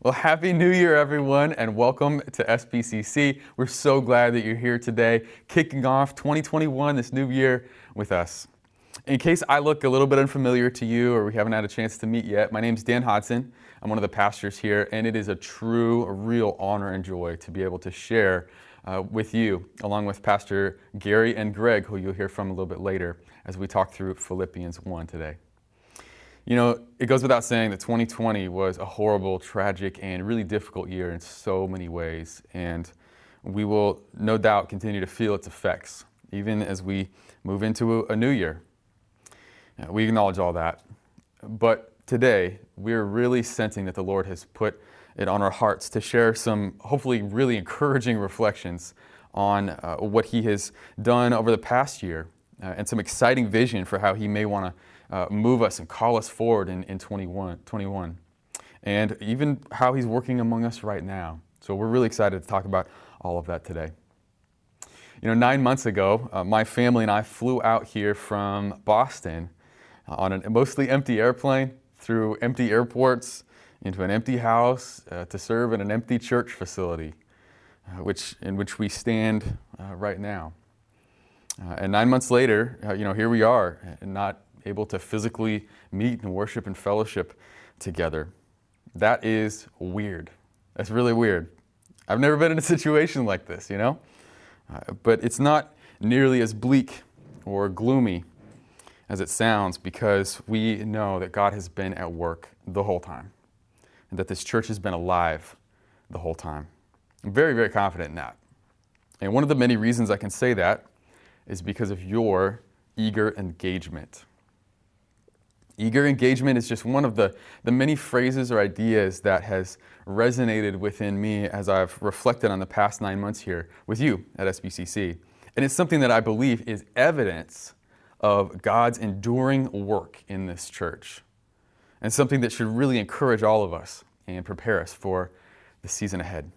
Well, Happy New Year, everyone, and welcome to SBCC. We're so glad that you're here today, kicking off 2021, this new year, with us. In case I look a little bit unfamiliar to you or we haven't had a chance to meet yet, my name is Dan Hodson. I'm one of the pastors here, and it is a true, a real honor and joy to be able to share uh, with you, along with Pastor Gary and Greg, who you'll hear from a little bit later as we talk through Philippians 1 today. You know, it goes without saying that 2020 was a horrible, tragic, and really difficult year in so many ways. And we will no doubt continue to feel its effects, even as we move into a new year. We acknowledge all that. But today, we're really sensing that the Lord has put it on our hearts to share some hopefully really encouraging reflections on uh, what He has done over the past year uh, and some exciting vision for how He may want to uh, move us and call us forward in, in 21, 21. And even how He's working among us right now. So we're really excited to talk about all of that today. You know, nine months ago, uh, my family and I flew out here from Boston uh, on a mostly empty airplane through empty airports into an empty house uh, to serve in an empty church facility, uh, which, in which we stand uh, right now. Uh, and nine months later, you know, here we are, and not able to physically meet and worship and fellowship together. That is weird. That's really weird. I've never been in a situation like this, you know? Uh, but it's not nearly as bleak or gloomy as it sounds because we know that God has been at work the whole time and that this church has been alive the whole time. I'm very, very confident in that. And one of the many reasons I can say that is because of your eager engagement. Eager engagement is just one of the, the many phrases or ideas that has resonated within me as I've reflected on the past nine months here with you at SBCC. And it's something that I believe is evidence of God's enduring work in this church, and something that should really encourage all of us and prepare us for the season ahead.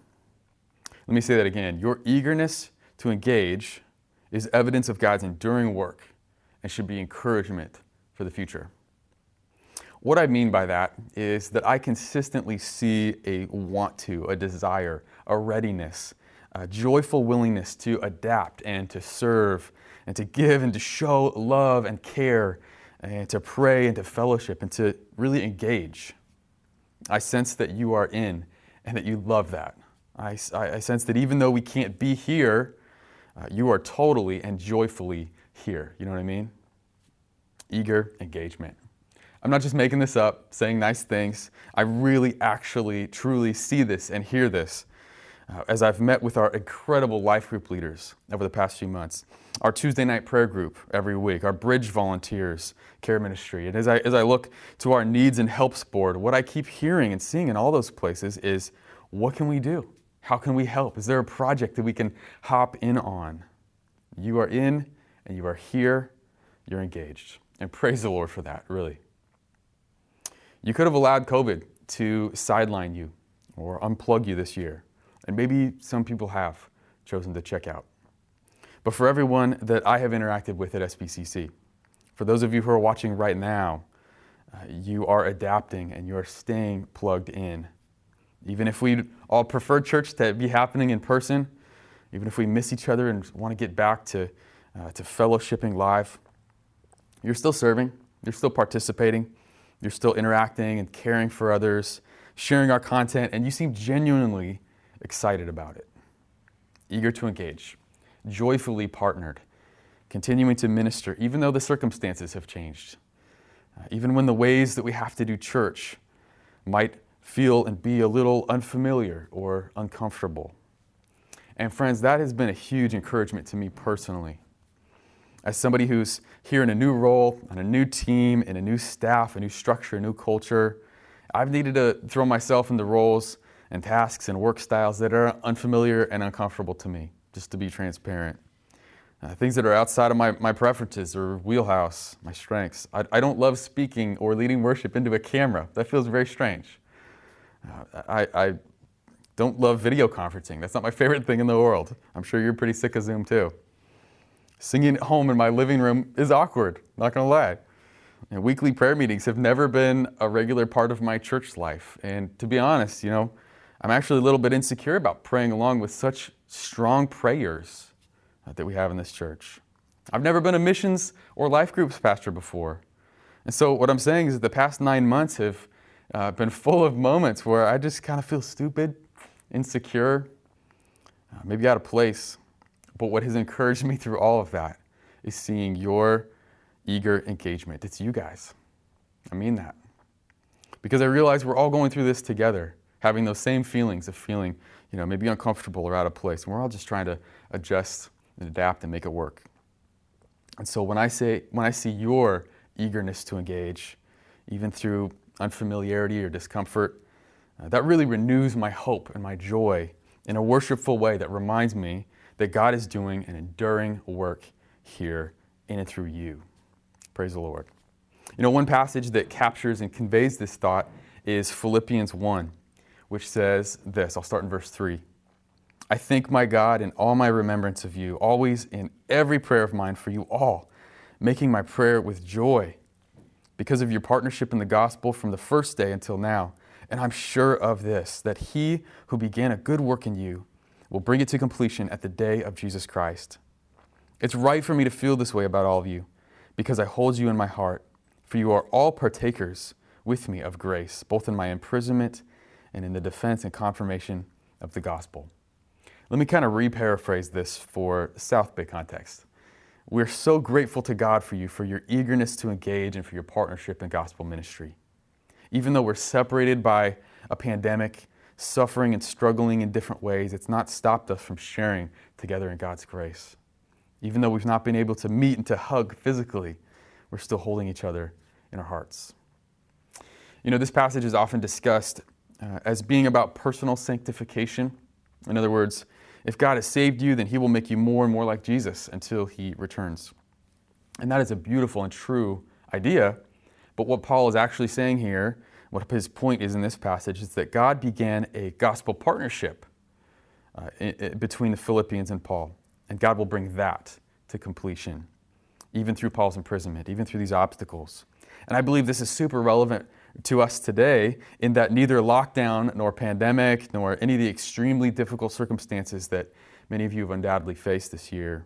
Let me say that again. Your eagerness to engage is evidence of God's enduring work and should be encouragement for the future. What I mean by that is that I consistently see a want to, a desire, a readiness, a joyful willingness to adapt and to serve and to give and to show love and care and to pray and to fellowship and to really engage. I sense that you are in and that you love that. I, I, sense that even though we can't be here, uh, you are totally and joyfully here. You know what I mean? Eager engagement. I'm not just making this up, saying nice things. I really, actually, truly see this and hear this uh, as I've met with our incredible life group leaders over the past few months, our Tuesday night prayer group every week, our bridge volunteers care ministry. And as I, as I look to our needs and helps board, what I keep hearing and seeing in all those places is what can we do? How can we help? Is there a project that we can hop in on? You are in and you are here, you're engaged. And praise the Lord for that, really. You could have allowed COVID to sideline you or unplug you this year. And maybe some people have chosen to check out. But for everyone that I have interacted with at SBCC, for those of you who are watching right now, uh, you are adapting and you are staying plugged in. Even if we all prefer church to be happening in person, even if we miss each other and want to get back to, uh, to fellowshipping live, you're still serving, you're still participating, you're still interacting and caring for others, sharing our content, and you seem genuinely excited about it, eager to engage, joyfully partnered, continuing to minister, even though the circumstances have changed, uh, even when the ways that we have to do church might feel and be a little unfamiliar or uncomfortable. And friends, that has been a huge encouragement to me personally as somebody who's here in a new role, on a new team, in a new staff, a new structure, a new culture, I've needed to throw myself into roles and tasks and work styles that are unfamiliar and uncomfortable to me, just to be transparent. Uh, things that are outside of my, my preferences or wheelhouse, my strengths. I, I don't love speaking or leading worship into a camera. That feels very strange. Uh, I, I don't love video conferencing. That's not my favorite thing in the world. I'm sure you're pretty sick of Zoom too. Singing at home in my living room is awkward, not gonna lie. And weekly prayer meetings have never been a regular part of my church life. And to be honest, you know, I'm actually a little bit insecure about praying along with such strong prayers that we have in this church. I've never been a missions or life groups pastor before. And so, what I'm saying is that the past nine months have uh, been full of moments where I just kind of feel stupid, insecure, uh, maybe out of place. But what has encouraged me through all of that is seeing your eager engagement. It's you guys. I mean that. Because I realize we're all going through this together, having those same feelings of feeling, you know, maybe uncomfortable or out of place. And we're all just trying to adjust and adapt and make it work. And so when I say when I see your eagerness to engage, even through unfamiliarity or discomfort, uh, that really renews my hope and my joy in a worshipful way that reminds me that God is doing an enduring work here in and through you. Praise the Lord. You know, one passage that captures and conveys this thought is Philippians 1, which says this. I'll start in verse 3. I thank my God in all my remembrance of you, always in every prayer of mine for you all, making my prayer with joy because of your partnership in the gospel from the first day until now. And I'm sure of this, that he who began a good work in you will bring it to completion at the day of Jesus Christ. It's right for me to feel this way about all of you, because I hold you in my heart, for you are all partakers with me of grace, both in my imprisonment and in the defense and confirmation of the gospel. Let me kind of re-paraphrase this for South Bay context. We're so grateful to God for you, for your eagerness to engage and for your partnership in gospel ministry. Even though we're separated by a pandemic, suffering and struggling in different ways, it's not stopped us from sharing together in God's grace. Even though we've not been able to meet and to hug physically, we're still holding each other in our hearts. You know, this passage is often discussed uh, as being about personal sanctification. In other words, if God has saved you, then He will make you more and more like Jesus until He returns. And that is a beautiful and true idea. But what Paul is actually saying here, what his point is in this passage, is that God began a gospel partnership uh, in, in, between the Philippians and Paul. And God will bring that to completion, even through Paul's imprisonment, even through these obstacles. And I believe this is super relevant to us today in that neither lockdown nor pandemic nor any of the extremely difficult circumstances that many of you have undoubtedly faced this year,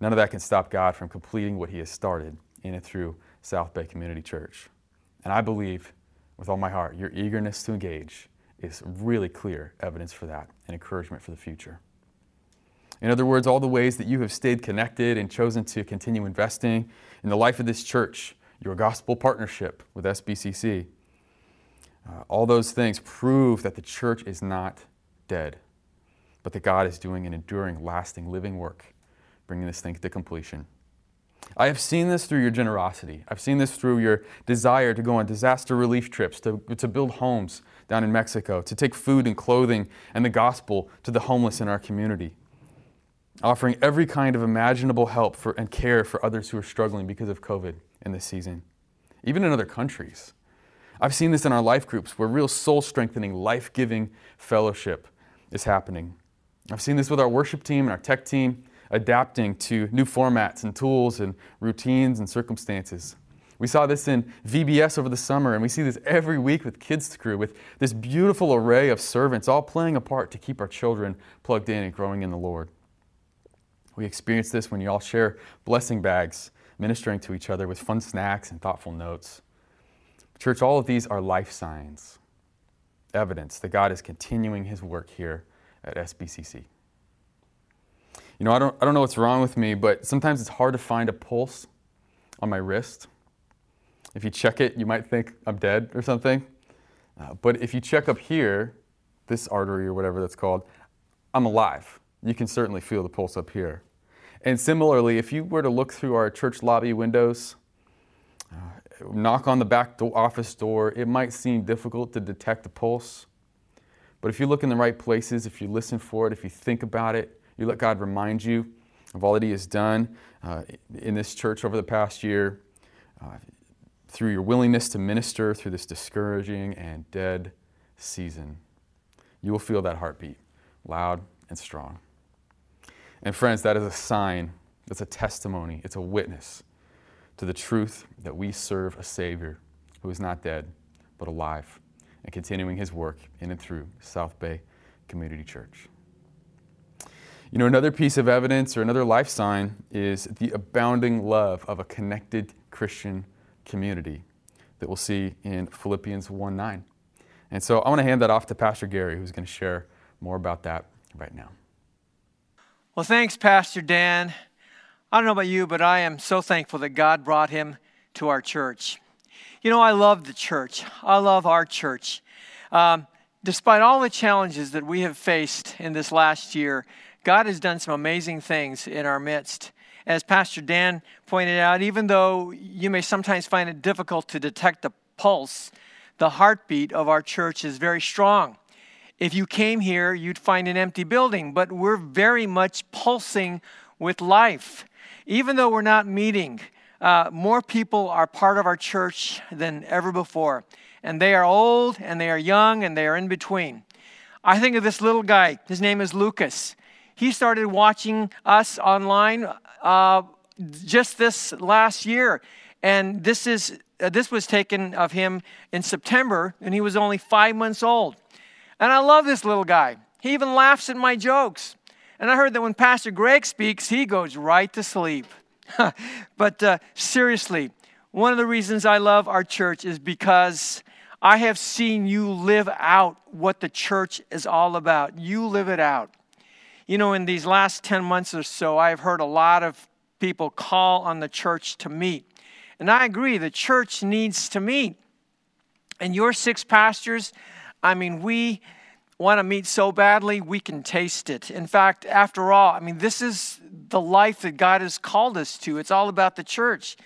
none of that can stop God from completing what He has started in and through South Bay Community Church. And I believe with all my heart, your eagerness to engage is really clear evidence for that and encouragement for the future. In other words, all the ways that you have stayed connected and chosen to continue investing in the life of this church your gospel partnership with SBCC. Uh, all those things prove that the church is not dead, but that God is doing an enduring, lasting, living work, bringing this thing to completion. I have seen this through your generosity. I've seen this through your desire to go on disaster relief trips, to, to build homes down in Mexico, to take food and clothing and the gospel to the homeless in our community, offering every kind of imaginable help for, and care for others who are struggling because of COVID in this season, even in other countries. I've seen this in our life groups where real soul strengthening, life giving fellowship is happening. I've seen this with our worship team and our tech team adapting to new formats and tools and routines and circumstances. We saw this in VBS over the summer, and we see this every week with Kids Crew, with this beautiful array of servants all playing a part to keep our children plugged in and growing in the Lord. We experience this when you all share blessing bags ministering to each other with fun snacks and thoughtful notes. Church, all of these are life signs, evidence that God is continuing his work here at SBCC. You know, I don't, I don't know what's wrong with me, but sometimes it's hard to find a pulse on my wrist. If you check it, you might think I'm dead or something. Uh, but if you check up here, this artery or whatever that's called, I'm alive. You can certainly feel the pulse up here. And similarly, if you were to look through our church lobby windows, uh, knock on the back do- office door, it might seem difficult to detect the pulse. But if you look in the right places, if you listen for it, if you think about it, you let God remind you of all that He has done uh, in this church over the past year, uh, through your willingness to minister through this discouraging and dead season, you will feel that heartbeat loud and strong. And friends, that is a sign, it's a testimony, it's a witness to the truth that we serve a Savior who is not dead, but alive, and continuing his work in and through South Bay Community Church. You know, another piece of evidence or another life sign is the abounding love of a connected Christian community that we'll see in Philippians 1 9. And so I want to hand that off to Pastor Gary, who's going to share more about that right now. Well, thanks, Pastor Dan. I don't know about you, but I am so thankful that God brought him to our church. You know, I love the church. I love our church. Um, despite all the challenges that we have faced in this last year, God has done some amazing things in our midst. As Pastor Dan pointed out, even though you may sometimes find it difficult to detect the pulse, the heartbeat of our church is very strong. If you came here, you'd find an empty building, but we're very much pulsing with life. Even though we're not meeting, uh, more people are part of our church than ever before. And they are old, and they are young, and they are in between. I think of this little guy. His name is Lucas. He started watching us online uh, just this last year. And this, is, uh, this was taken of him in September, and he was only five months old. And I love this little guy. He even laughs at my jokes. And I heard that when Pastor Greg speaks, he goes right to sleep. but uh, seriously, one of the reasons I love our church is because I have seen you live out what the church is all about. You live it out. You know, in these last 10 months or so, I've heard a lot of people call on the church to meet. And I agree, the church needs to meet. And your six pastors, I mean, we want to meet so badly, we can taste it. In fact, after all, I mean, this is the life that God has called us to. It's all about the church.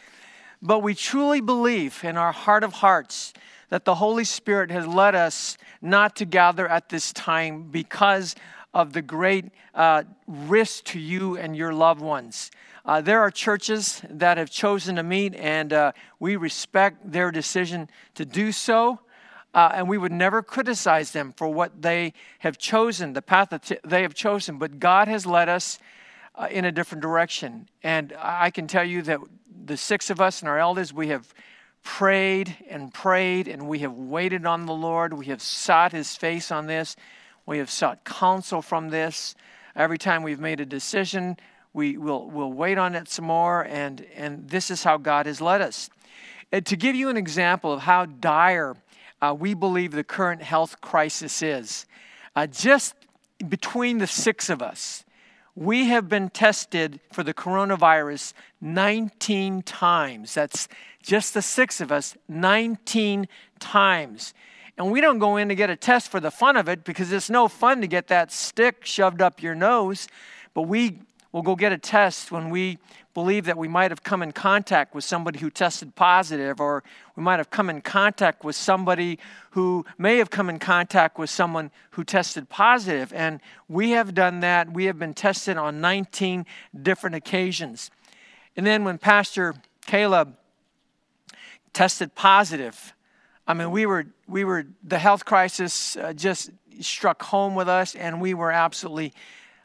But we truly believe in our heart of hearts that the Holy Spirit has led us not to gather at this time because of the great uh, risk to you and your loved ones. Uh, there are churches that have chosen to meet, and uh, we respect their decision to do so. Uh, and we would never criticize them for what they have chosen, the path that they have chosen. But God has led us uh, in a different direction. And I can tell you that the six of us and our elders, we have prayed and prayed, and we have waited on the Lord. We have sought His face on this. We have sought counsel from this. Every time we've made a decision, we will we'll wait on it some more, and, and this is how God has led us. And to give you an example of how dire uh, we believe the current health crisis is, uh, just between the six of us, we have been tested for the coronavirus 19 times. That's just the six of us, 19 times. And we don't go in to get a test for the fun of it because it's no fun to get that stick shoved up your nose. But we will go get a test when we believe that we might have come in contact with somebody who tested positive, or we might have come in contact with somebody who may have come in contact with someone who tested positive. And we have done that. We have been tested on 19 different occasions. And then when Pastor Caleb tested positive, I mean, we were, we were, the health crisis uh, just struck home with us, and we were absolutely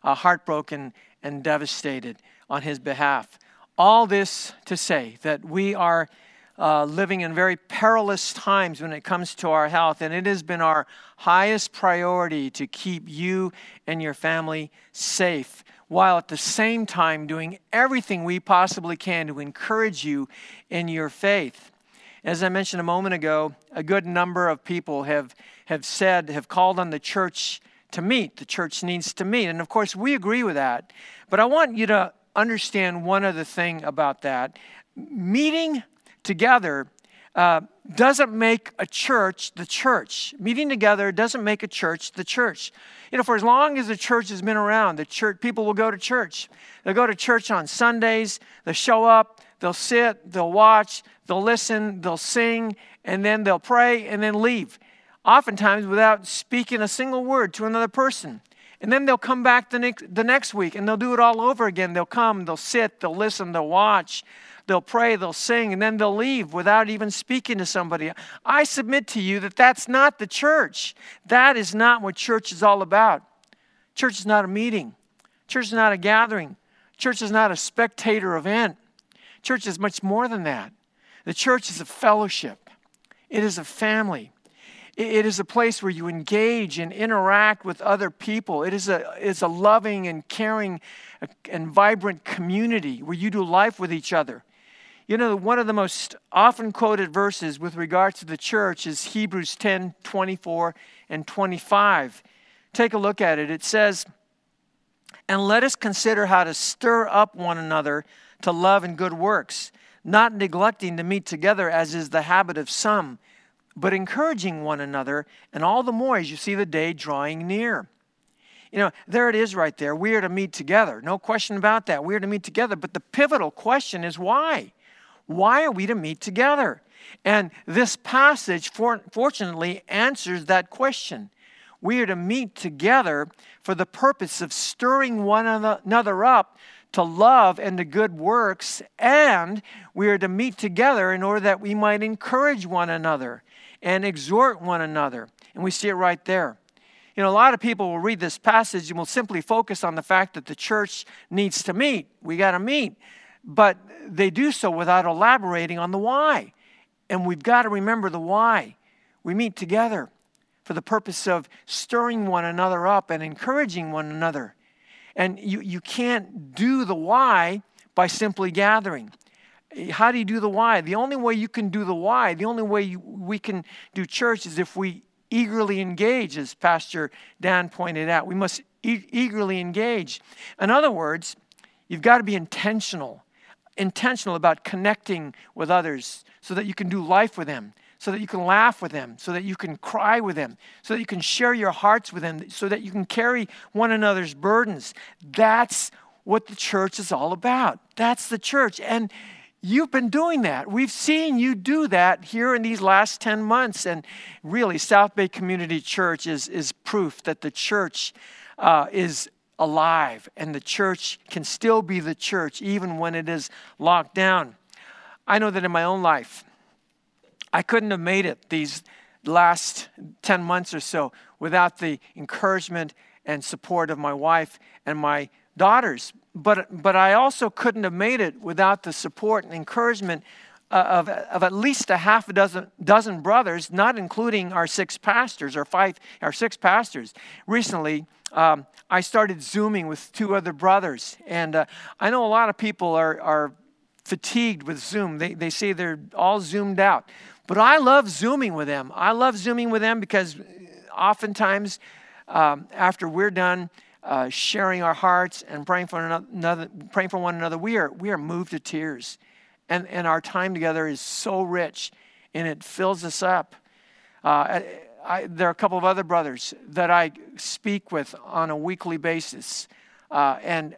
uh, heartbroken and devastated on his behalf. All this to say that we are uh, living in very perilous times when it comes to our health, and it has been our highest priority to keep you and your family safe, while at the same time doing everything we possibly can to encourage you in your faith. As I mentioned a moment ago, a good number of people have, have said, have called on the church to meet. The church needs to meet. And of course, we agree with that. But I want you to understand one other thing about that. Meeting together uh, doesn't make a church the church. Meeting together doesn't make a church the church. You know, for as long as the church has been around, the church people will go to church. They'll go to church on Sundays. They'll show up. They'll sit. They'll watch. They'll listen, they'll sing, and then they'll pray and then leave, oftentimes without speaking a single word to another person. And then they'll come back the next, the next week and they'll do it all over again. They'll come, they'll sit, they'll listen, they'll watch, they'll pray, they'll sing, and then they'll leave without even speaking to somebody. I submit to you that that's not the church. That is not what church is all about. Church is not a meeting, church is not a gathering, church is not a spectator event. Church is much more than that. The church is a fellowship, it is a family. It is a place where you engage and interact with other people. It is a, it's a loving and caring uh, and vibrant community where you do life with each other. You know, one of the most often quoted verses with regard to the church is Hebrews 10 24 and 25. Take a look at it. It says, And let us consider how to stir up one another to love and good works, not neglecting to meet together as is the habit of some but encouraging one another, and all the more as you see the day drawing near. You know, there it is right there. We are to meet together. No question about that. We are to meet together. But the pivotal question is why? Why are we to meet together? And this passage, fortunately, answers that question. We are to meet together for the purpose of stirring one another up to love and to good works, and we are to meet together in order that we might encourage one another and exhort one another. And we see it right there. You know, a lot of people will read this passage and will simply focus on the fact that the church needs to meet. We got to meet. But they do so without elaborating on the why. And we've got to remember the why. We meet together for the purpose of stirring one another up and encouraging one another. And you, you can't do the why by simply gathering how do you do the why? The only way you can do the why, the only way you, we can do church is if we eagerly engage, as Pastor Dan pointed out. We must e- eagerly engage. In other words, you've got to be intentional, intentional about connecting with others so that you can do life with them, so that you can laugh with them, so that you can cry with them, so that you can share your hearts with them, so that you can carry one another's burdens. That's what the church is all about. That's the church. And You've been doing that. We've seen you do that here in these last 10 months. And really, South Bay Community Church is, is proof that the church uh, is alive and the church can still be the church even when it is locked down. I know that in my own life, I couldn't have made it these last 10 months or so without the encouragement and support of my wife and my daughters but, but I also couldn't have made it without the support and encouragement uh, of, of at least a half a dozen, dozen brothers, not including our six pastors, or five, our six pastors. Recently, um, I started Zooming with two other brothers, and uh, I know a lot of people are, are fatigued with Zoom. They, they say they're all zoomed out. But I love Zooming with them. I love Zooming with them because oftentimes um, after we're done, uh, sharing our hearts and praying for another, praying for one another, we are we are moved to tears, and and our time together is so rich, and it fills us up. Uh, I, there are a couple of other brothers that I speak with on a weekly basis, uh, and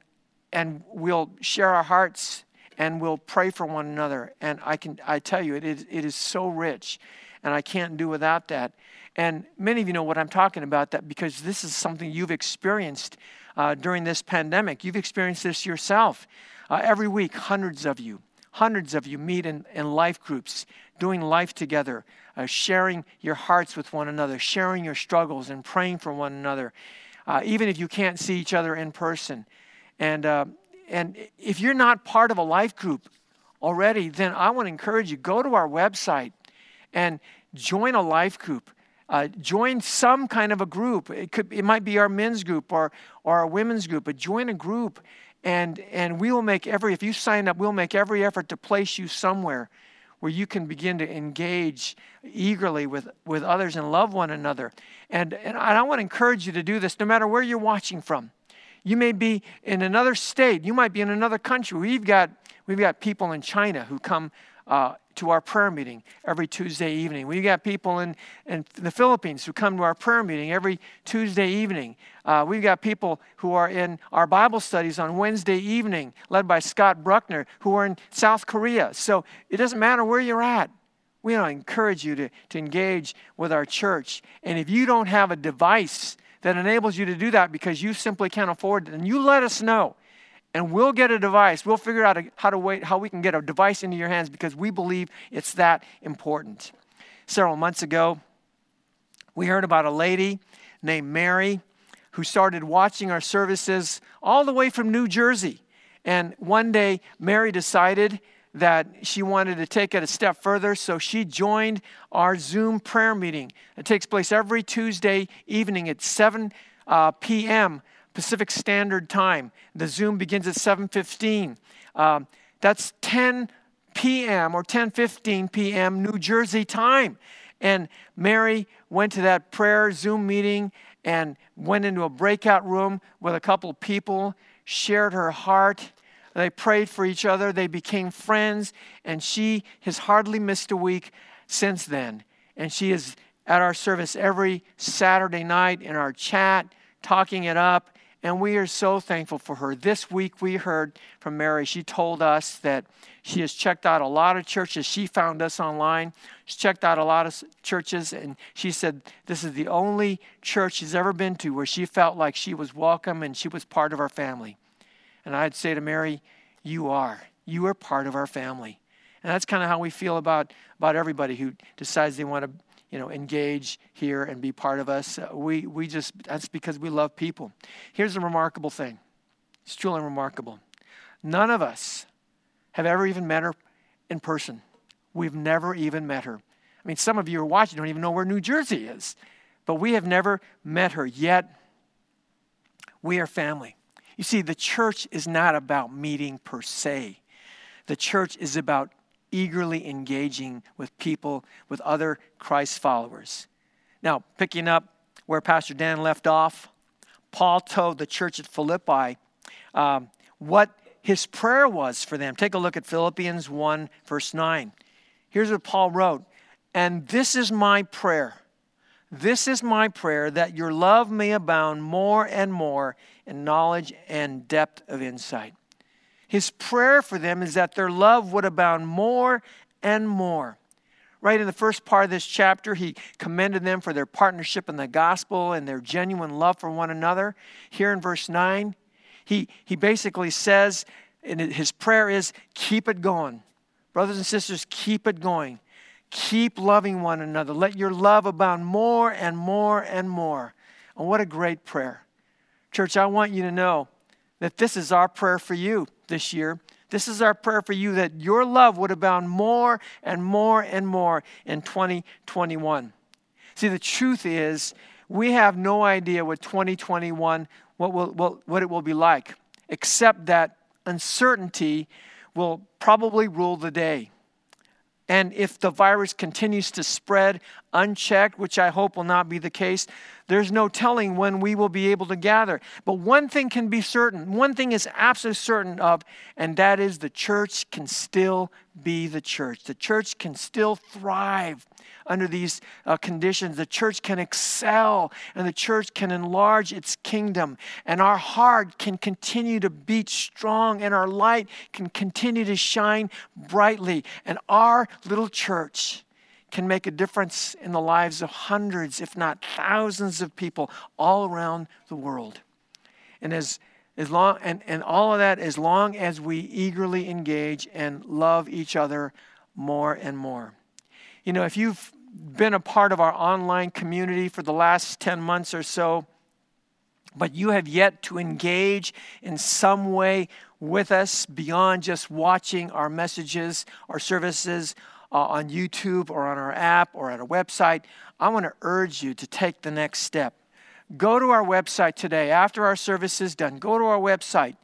and we'll share our hearts and we'll pray for one another. And I can I tell you, it is it is so rich, and I can't do without that. And many of you know what I'm talking about that because this is something you've experienced uh, during this pandemic. You've experienced this yourself. Uh, every week, hundreds of you, hundreds of you meet in, in life groups, doing life together, uh, sharing your hearts with one another, sharing your struggles, and praying for one another, uh, even if you can't see each other in person. And, uh, and if you're not part of a life group already, then I want to encourage you go to our website and join a life group. Uh, join some kind of a group. It could it might be our men's group or or our women's group, but join a group and and we will make every if you sign up, we'll make every effort to place you somewhere where you can begin to engage eagerly with, with others and love one another. And, and I want to encourage you to do this no matter where you're watching from. You may be in another state, you might be in another country. We've got, we've got people in China who come uh, to our prayer meeting every Tuesday evening. We've got people in, in the Philippines who come to our prayer meeting every Tuesday evening. Uh, we've got people who are in our Bible studies on Wednesday evening, led by Scott Bruckner, who are in South Korea. So it doesn't matter where you're at. We encourage you to, to engage with our church. And if you don't have a device that enables you to do that because you simply can't afford it, And you let us know and we'll get a device. We'll figure out how to wait, how we can get a device into your hands because we believe it's that important. Several months ago, we heard about a lady named Mary who started watching our services all the way from New Jersey. And one day, Mary decided that she wanted to take it a step further, so she joined our Zoom prayer meeting. It takes place every Tuesday evening at 7 uh, p.m. Pacific Standard Time. The Zoom begins at 7:15. Um, that's 10 p.m. or 10:15 p.m. New Jersey time. And Mary went to that prayer Zoom meeting and went into a breakout room with a couple people, shared her heart. They prayed for each other. They became friends. And she has hardly missed a week since then. And she is at our service every Saturday night in our chat, talking it up. And we are so thankful for her. This week we heard from Mary. She told us that she has checked out a lot of churches. She found us online. She's checked out a lot of churches, and she said this is the only church she's ever been to where she felt like she was welcome and she was part of our family. And I'd say to Mary, You are. You are part of our family. And that's kind of how we feel about, about everybody who decides they want to you know, engage here and be part of us. Uh, we, we just, that's because we love people. Here's a remarkable thing. It's truly remarkable. None of us have ever even met her in person. We've never even met her. I mean, some of you are watching don't even know where New Jersey is, but we have never met her yet. We are family. You see, the church is not about meeting per se. The church is about eagerly engaging with people, with other Christ followers. Now, picking up where Pastor Dan left off, Paul told the church at Philippi um, what his prayer was for them. Take a look at Philippians 1, verse 9. Here's what Paul wrote And this is my prayer. This is my prayer that your love may abound more and more in knowledge and depth of insight his prayer for them is that their love would abound more and more. Right in the first part of this chapter, he commended them for their partnership in the gospel and their genuine love for one another. Here in verse 9, he, he basically says, and his prayer is, keep it going. Brothers and sisters, keep it going. Keep loving one another. Let your love abound more and more and more. And what a great prayer. Church, I want you to know that this is our prayer for you this year. This is our prayer for you that your love would abound more and more and more in 2021. See, the truth is, we have no idea what 2021 what will what, it will be like, except that uncertainty will probably rule the day. And if the virus continues to spread unchecked, which I hope will not be the case, there's no telling when we will be able to gather. But one thing can be certain, one thing is absolutely certain of, and that is the church can still be the church. The church can still thrive under these uh, conditions. The church can excel and the church can enlarge its kingdom. And our heart can continue to beat strong and our light can continue to shine brightly. And our little church can make a difference in the lives of hundreds, if not thousands, of people all around the world. And as as long and, and all of that as long as we eagerly engage and love each other more and more. You know, if you've been a part of our online community for the last 10 months or so, but you have yet to engage in some way with us beyond just watching our messages, our services uh, on YouTube or on our app or at our website, I want to urge you to take the next step. Go to our website today after our service is done. Go to our website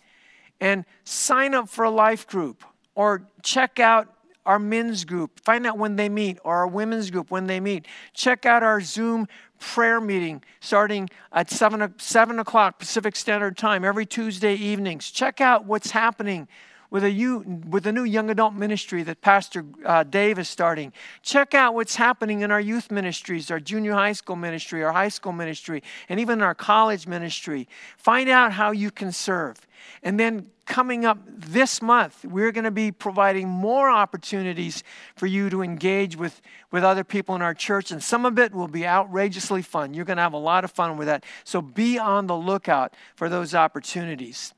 and sign up for a life group or check out our men's group. Find out when they meet, or our women's group when they meet. Check out our Zoom prayer meeting starting at 7, 7 o'clock Pacific Standard Time every Tuesday evenings. Check out what's happening with a, you, with a new young adult ministry that Pastor uh, Dave is starting. Check out what's happening in our youth ministries, our junior high school ministry, our high school ministry, and even our college ministry. Find out how you can serve. And then coming up this month, we're going to be providing more opportunities for you to engage with, with other people in our church. And some of it will be outrageously fun. You're going to have a lot of fun with that. So be on the lookout for those opportunities.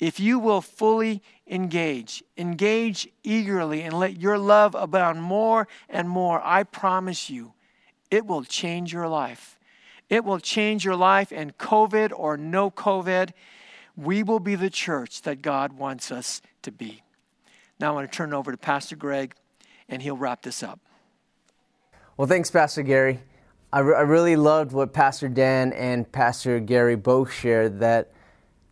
If you will fully engage, engage eagerly, and let your love abound more and more, I promise you, it will change your life. It will change your life, and COVID or no COVID, we will be the church that God wants us to be. Now I want to turn it over to Pastor Greg, and he'll wrap this up. Well, thanks, Pastor Gary. I, re- I really loved what Pastor Dan and Pastor Gary both shared that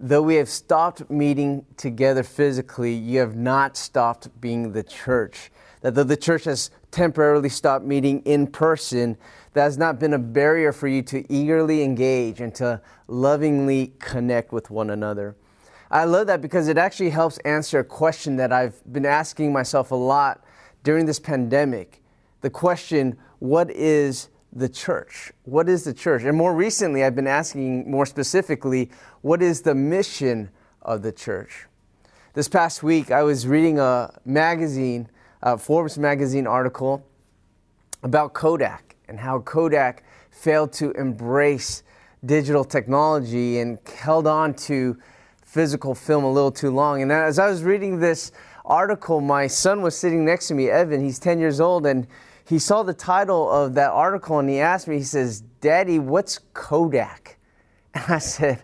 though we have stopped meeting together physically, you have not stopped being the church. That though the church has temporarily stopped meeting in person, that has not been a barrier for you to eagerly engage and to lovingly connect with one another. I love that because it actually helps answer a question that I've been asking myself a lot during this pandemic. The question, what is the church? What is the church? And more recently, I've been asking more specifically, what is the mission of the church? This past week, I was reading a magazine, a Forbes magazine article about Kodak and how Kodak failed to embrace digital technology and held on to physical film a little too long. And as I was reading this article, my son was sitting next to me, Evan. He's 10 years old, and he saw the title of that article and he asked me, he says, Daddy, what's Kodak? And I said,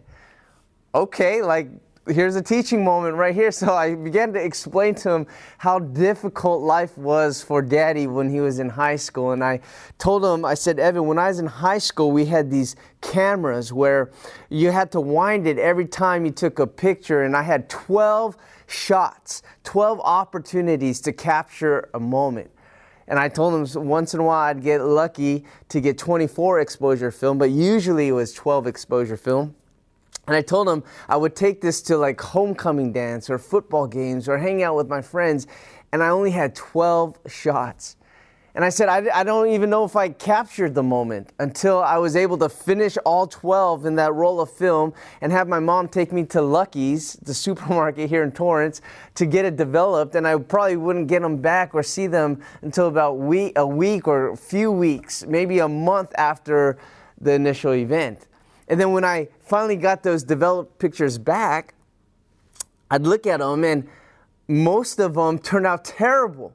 okay, like here's a teaching moment right here. So I began to explain to him how difficult life was for daddy when he was in high school. And I told him, I said, Evan, when I was in high school, we had these cameras where you had to wind it every time you took a picture. And I had 12 shots, 12 opportunities to capture a moment. And I told him once in a while I'd get lucky to get 24 exposure film, but usually it was 12 exposure film. And I told him I would take this to like homecoming dance or football games or hang out with my friends, and I only had 12 shots. And I said, I, I, don't even know if I captured the moment until I was able to finish all 12 in that roll of film and have my mom take me to Lucky's, the supermarket here in Torrance, to get it developed. And I probably wouldn't get them back or see them until about week, a week or a few weeks, maybe a month after the initial event. And then when I finally got those developed pictures back, I'd look at them and most of them turned out terrible.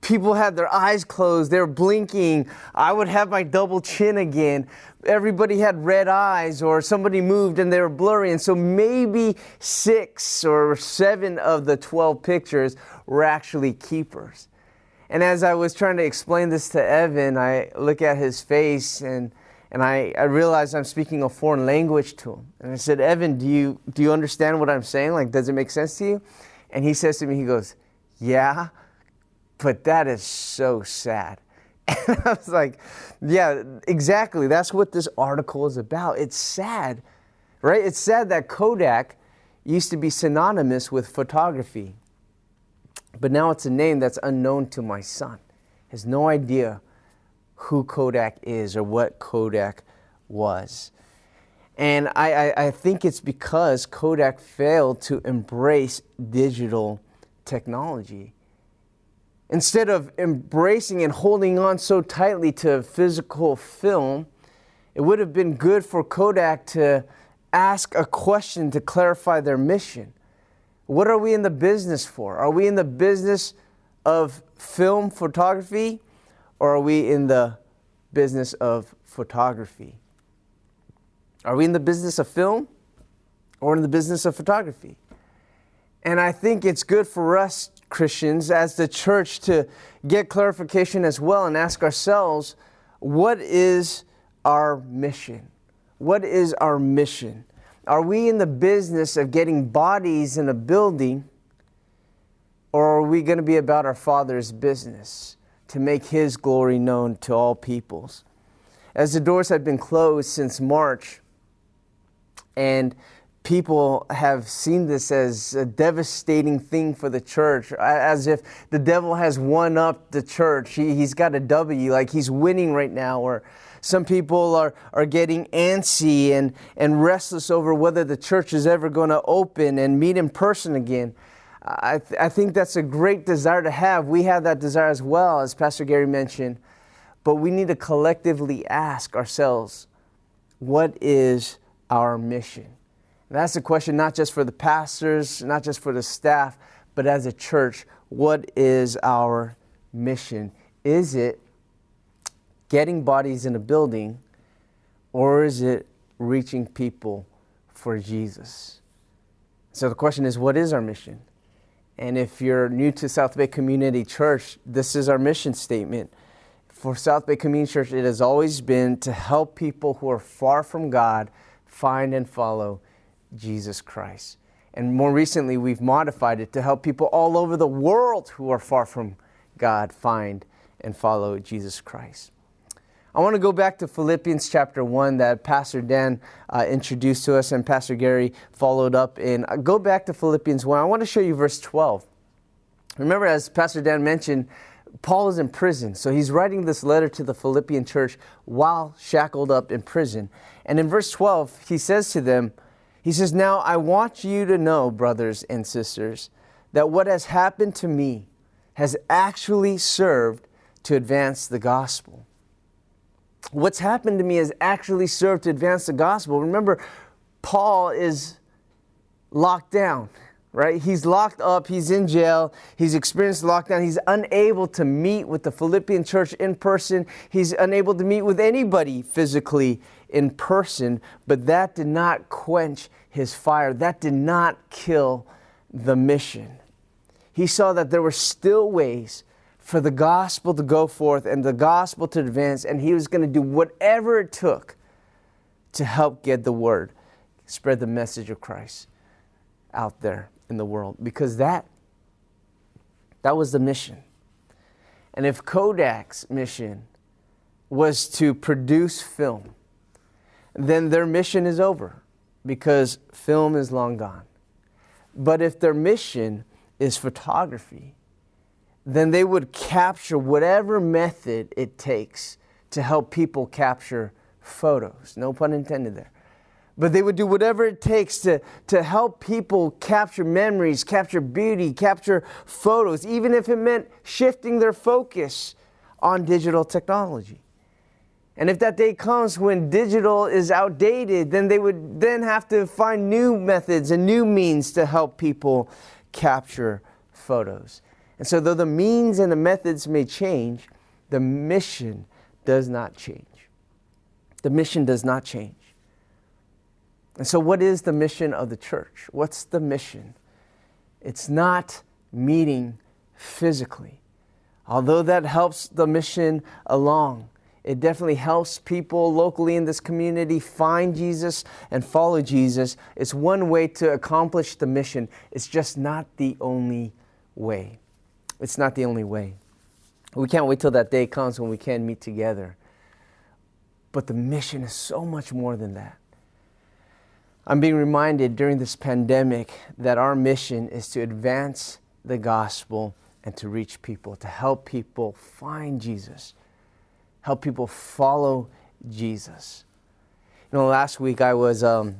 People had their eyes closed, they were blinking. I would have my double chin again. Everybody had red eyes, or somebody moved and they were blurry. And so maybe six or seven of the 12 pictures were actually keepers. And as I was trying to explain this to Evan, I look at his face and and I, I I'm speaking a foreign language to him. And I said, Evan, do you, do you understand what I'm saying? Like, does it make sense to you? And he says to me, he goes, Yeah, but that is so sad. And I was like, Yeah, exactly. That's what this article is about. It's sad, right? It's sad that Kodak used to be synonymous with photography, but now it's a name that's unknown to my son. He has no idea who Kodak is or what Kodak was. And I, I, I, think it's because Kodak failed to embrace digital technology. Instead of embracing and holding on so tightly to physical film, it would have been good for Kodak to ask a question to clarify their mission. What are we in the business for? Are we in the business of film photography? or are we in the business of photography? Are we in the business of film or in the business of photography? And I think it's good for us Christians as the church to get clarification as well and ask ourselves what is our mission? What is our mission? Are we in the business of getting bodies in a building or are we going to be about our Father's business? to make his glory known to all peoples. As the doors have been closed since March, and people have seen this as a devastating thing for the church, as if the devil has won up the church. He, he's got a W, like he's winning right now, or some people are, are getting antsy and, and restless over whether the church is ever going to open and meet in person again. I, th- I think that's a great desire to have. We have that desire as well, as Pastor Gary mentioned. But we need to collectively ask ourselves, what is our mission? That's a question not just for the pastors, not just for the staff, but as a church, what is our mission? Is it getting bodies in a building, or is it reaching people for Jesus? So the question is, what is our mission? And if you're new to South Bay Community Church, this is our mission statement. For South Bay Community Church, it has always been to help people who are far from God find and follow Jesus Christ. And more recently, we've modified it to help people all over the world who are far from God find and follow Jesus Christ. I want to go back to Philippians chapter 1 that Pastor Dan uh, introduced to us and Pastor Gary followed up in. Uh, go back to Philippians 1. I want to show you verse 12. Remember, as Pastor Dan mentioned, Paul is in prison. So he's writing this letter to the Philippian church while shackled up in prison. And in verse 12, he says to them, he says, Now I want you to know, brothers and sisters, that what has happened to me has actually served to advance the gospel. What's happened to me has actually served to advance the gospel. Remember, Paul is locked down, right? He's locked up, he's in jail, he's experienced lockdown, he's unable to meet with the Philippian church in person, he's unable to meet with anybody physically in person, but that did not quench his fire. That did not kill the mission. He saw that there were still ways for the gospel to go forth and the gospel to advance, and he was going to do whatever it took to help get the word, spread the message of Christ out there in the world because that that was the mission. And if Kodak's mission was to produce film, then their mission is over because film is long gone. But if their mission is photography, then they would capture whatever method it takes to help people capture photos. No pun intended there. But they would do whatever it takes to, to help people capture memories, capture beauty, capture photos, even if it meant shifting their focus on digital technology. And if that day comes when digital is outdated, then they would then have to find new methods and new means to help people capture photos. And so, though the means and the methods may change, the mission does not change. The mission does not change. And so, what is the mission of the church? What's the mission? It's not meeting physically, although that helps the mission along. It definitely helps people locally in this community find Jesus and follow Jesus. It's one way to accomplish the mission. It's just not the only way. It's not the only way. We can't wait till that day comes when we can meet together. But the mission is so much more than that. I'm being reminded during this pandemic that our mission is to advance the gospel and to reach people, to help people find Jesus help people follow Jesus. You know, last week I was um,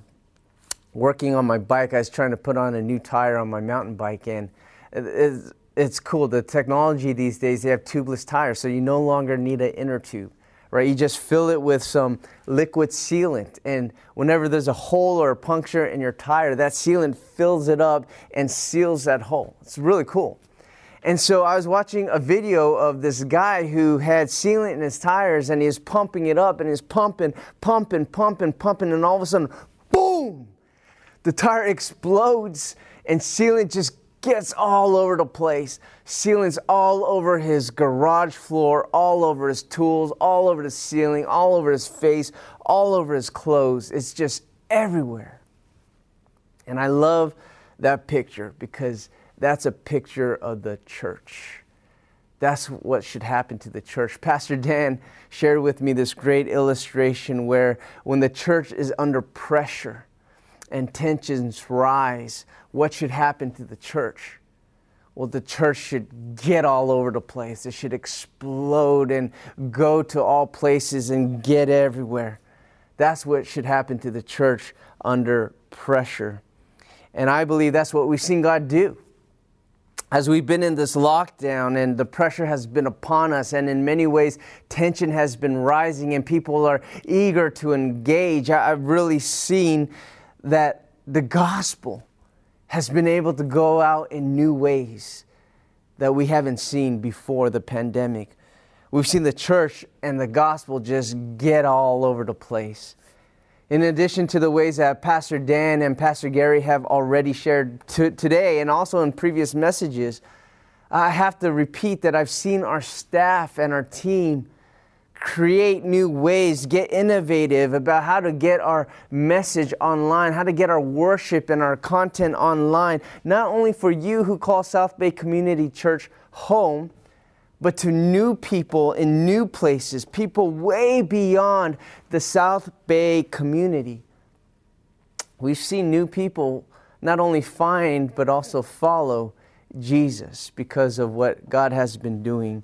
working on my bike. I was trying to put on a new tire on my mountain bike, and it's, it's cool. The technology these days, they have tubeless tires, so you no longer need an inner tube. Right, you just fill it with some liquid sealant, and whenever there's a hole or a puncture in your tire, that sealant fills it up and seals that hole. It's really cool. And so I was watching a video of this guy who had sealant in his tires and he was pumping it up and he's pumping, pumping, pumping, pumping, and all of a sudden, boom! The tire explodes and sealant just gets all over the place. Sealant's all over his garage floor, all over his tools, all over the ceiling, all over his face, all over his clothes. It's just everywhere. And I love that picture because that's a picture of the church. That's what should happen to the church. Pastor Dan shared with me this great illustration where when the church is under pressure and tensions rise, what should happen to the church? Well, the church should get all over the place. It should explode and go to all places and get everywhere. That's what should happen to the church under pressure. And I believe that's what we've seen God do as we've been in this lockdown and the pressure has been upon us, and in many ways, tension has been rising, and people are eager to engage, I've really seen that the gospel has been able to go out in new ways that we haven't seen before the pandemic. We've seen the church and the gospel just get all over the place. In addition to the ways that Pastor Dan and Pastor Gary have already shared today and also in previous messages, I have to repeat that I've seen our staff and our team create new ways, get innovative about how to get our message online, how to get our worship and our content online, not only for you who call South Bay Community Church home, but to new people in new places, people way beyond the South Bay community. We've seen new people not only find, but also follow Jesus because of what God has been doing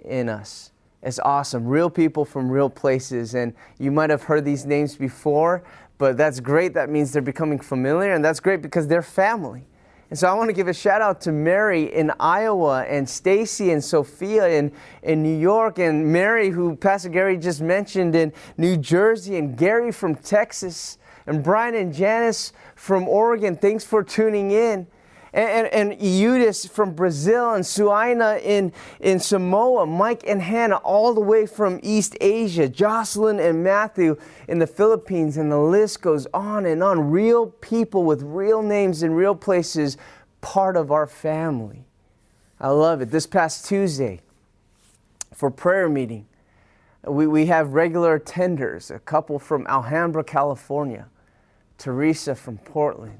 in us. It's awesome. Real people from real places. And you might have heard these names before, but that's great. That means they're becoming familiar, and that's great because they're family. And so I want to give a shout out to Mary in Iowa and Stacy and Sophia in, in New York and Mary, who Pastor Gary just mentioned in New Jersey, and Gary from Texas, and Brian and Janice from Oregon. Thanks for tuning in and, and, Eudice from Brazil, and Suaina in, in Samoa, Mike and Hannah all the way from East Asia, Jocelyn and Matthew in the Philippines, and the list goes on and on. Real people with real names in real places, part of our family. I love it. This past Tuesday, for prayer meeting, we, we have regular attenders, a couple from Alhambra, California, Teresa from Portland,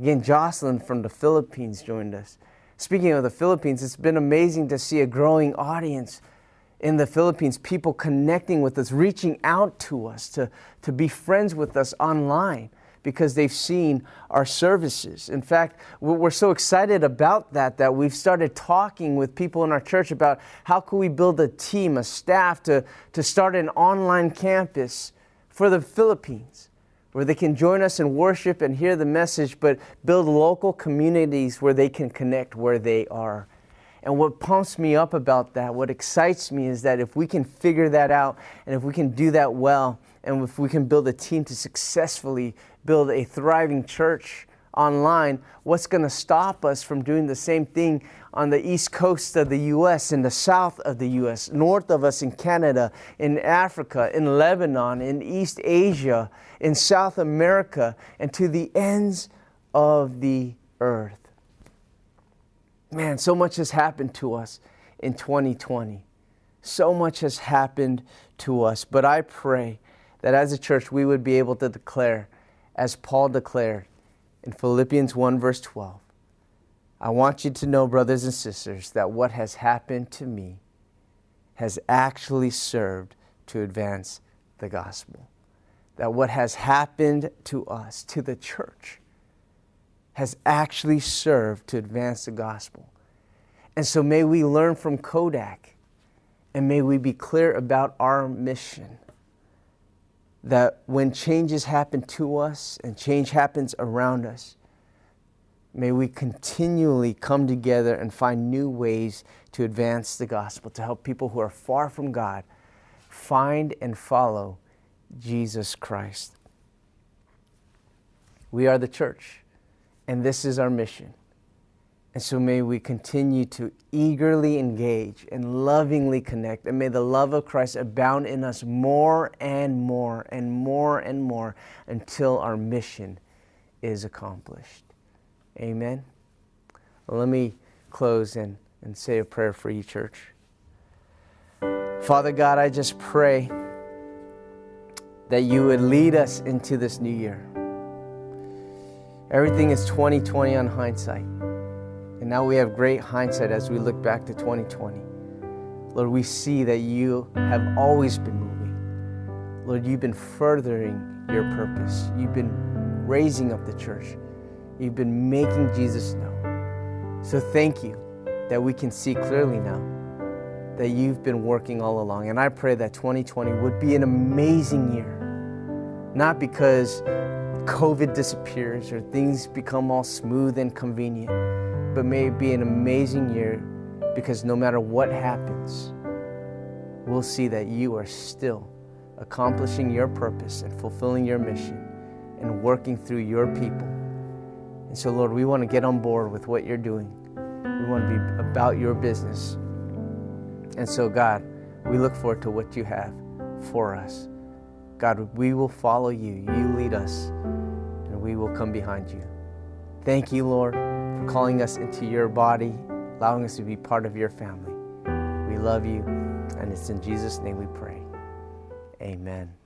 Again, Jocelyn from the Philippines joined us. Speaking of the Philippines, it's been amazing to see a growing audience in the Philippines, people connecting with us, reaching out to us to, to be friends with us online because they've seen our services. In fact, we're so excited about that that we've started talking with people in our church about how can we build a team, a staff to, to start an online campus for the Philippines where they can join us in worship and hear the message, but build local communities where they can connect where they are. And what pumps me up about that, what excites me, is that if we can figure that out and if we can do that well, and if we can build a team to successfully build a thriving church online, what's going to stop us from doing the same thing on the east coast of the US, in the south of the US, north of us in Canada, in Africa, in Lebanon, in East Asia, in South America, and to the ends of the earth? Man, so much has happened to us in 2020. So much has happened to us. But I pray that as a church we would be able to declare, as Paul declared, in Philippians 1, verse 12. I want you to know, brothers and sisters, that what has happened to me has actually served to advance the gospel. That what has happened to us, to the church, has actually served to advance the gospel. And so may we learn from Kodak and may we be clear about our mission that when changes happen to us and change happens around us, may we continually come together and find new ways to advance the gospel, to help people who are far from God find and follow Jesus Christ. We are the church, and this is our mission. And so may we continue to eagerly engage and lovingly connect. And may the love of Christ abound in us more and more and more and more until our mission is accomplished. Amen. Well, let me close and, and say a prayer for you, church. Father God, I just pray that you would lead us into this new year. Everything is 2020 on hindsight. And now we have great hindsight as we look back to 2020. Lord, we see that you have always been moving. Lord, you've been furthering your purpose. You've been raising up the church. You've been making Jesus known. So thank you that we can see clearly now that you've been working all along. And I pray that 2020 would be an amazing year. Not because COVID disappears or things become all smooth and convenient but may it be an amazing year because no matter what happens, we'll see that you are still accomplishing your purpose and fulfilling your mission and working through your people. And so, Lord, we want to get on board with what you're doing. We want to be about your business. And so, God, we look forward to what you have for us. God, we will follow you. You lead us, and we will come behind you. Thank you, Lord, for calling us into your body, allowing us to be part of your family. We love you, and it's in Jesus' name we pray. Amen.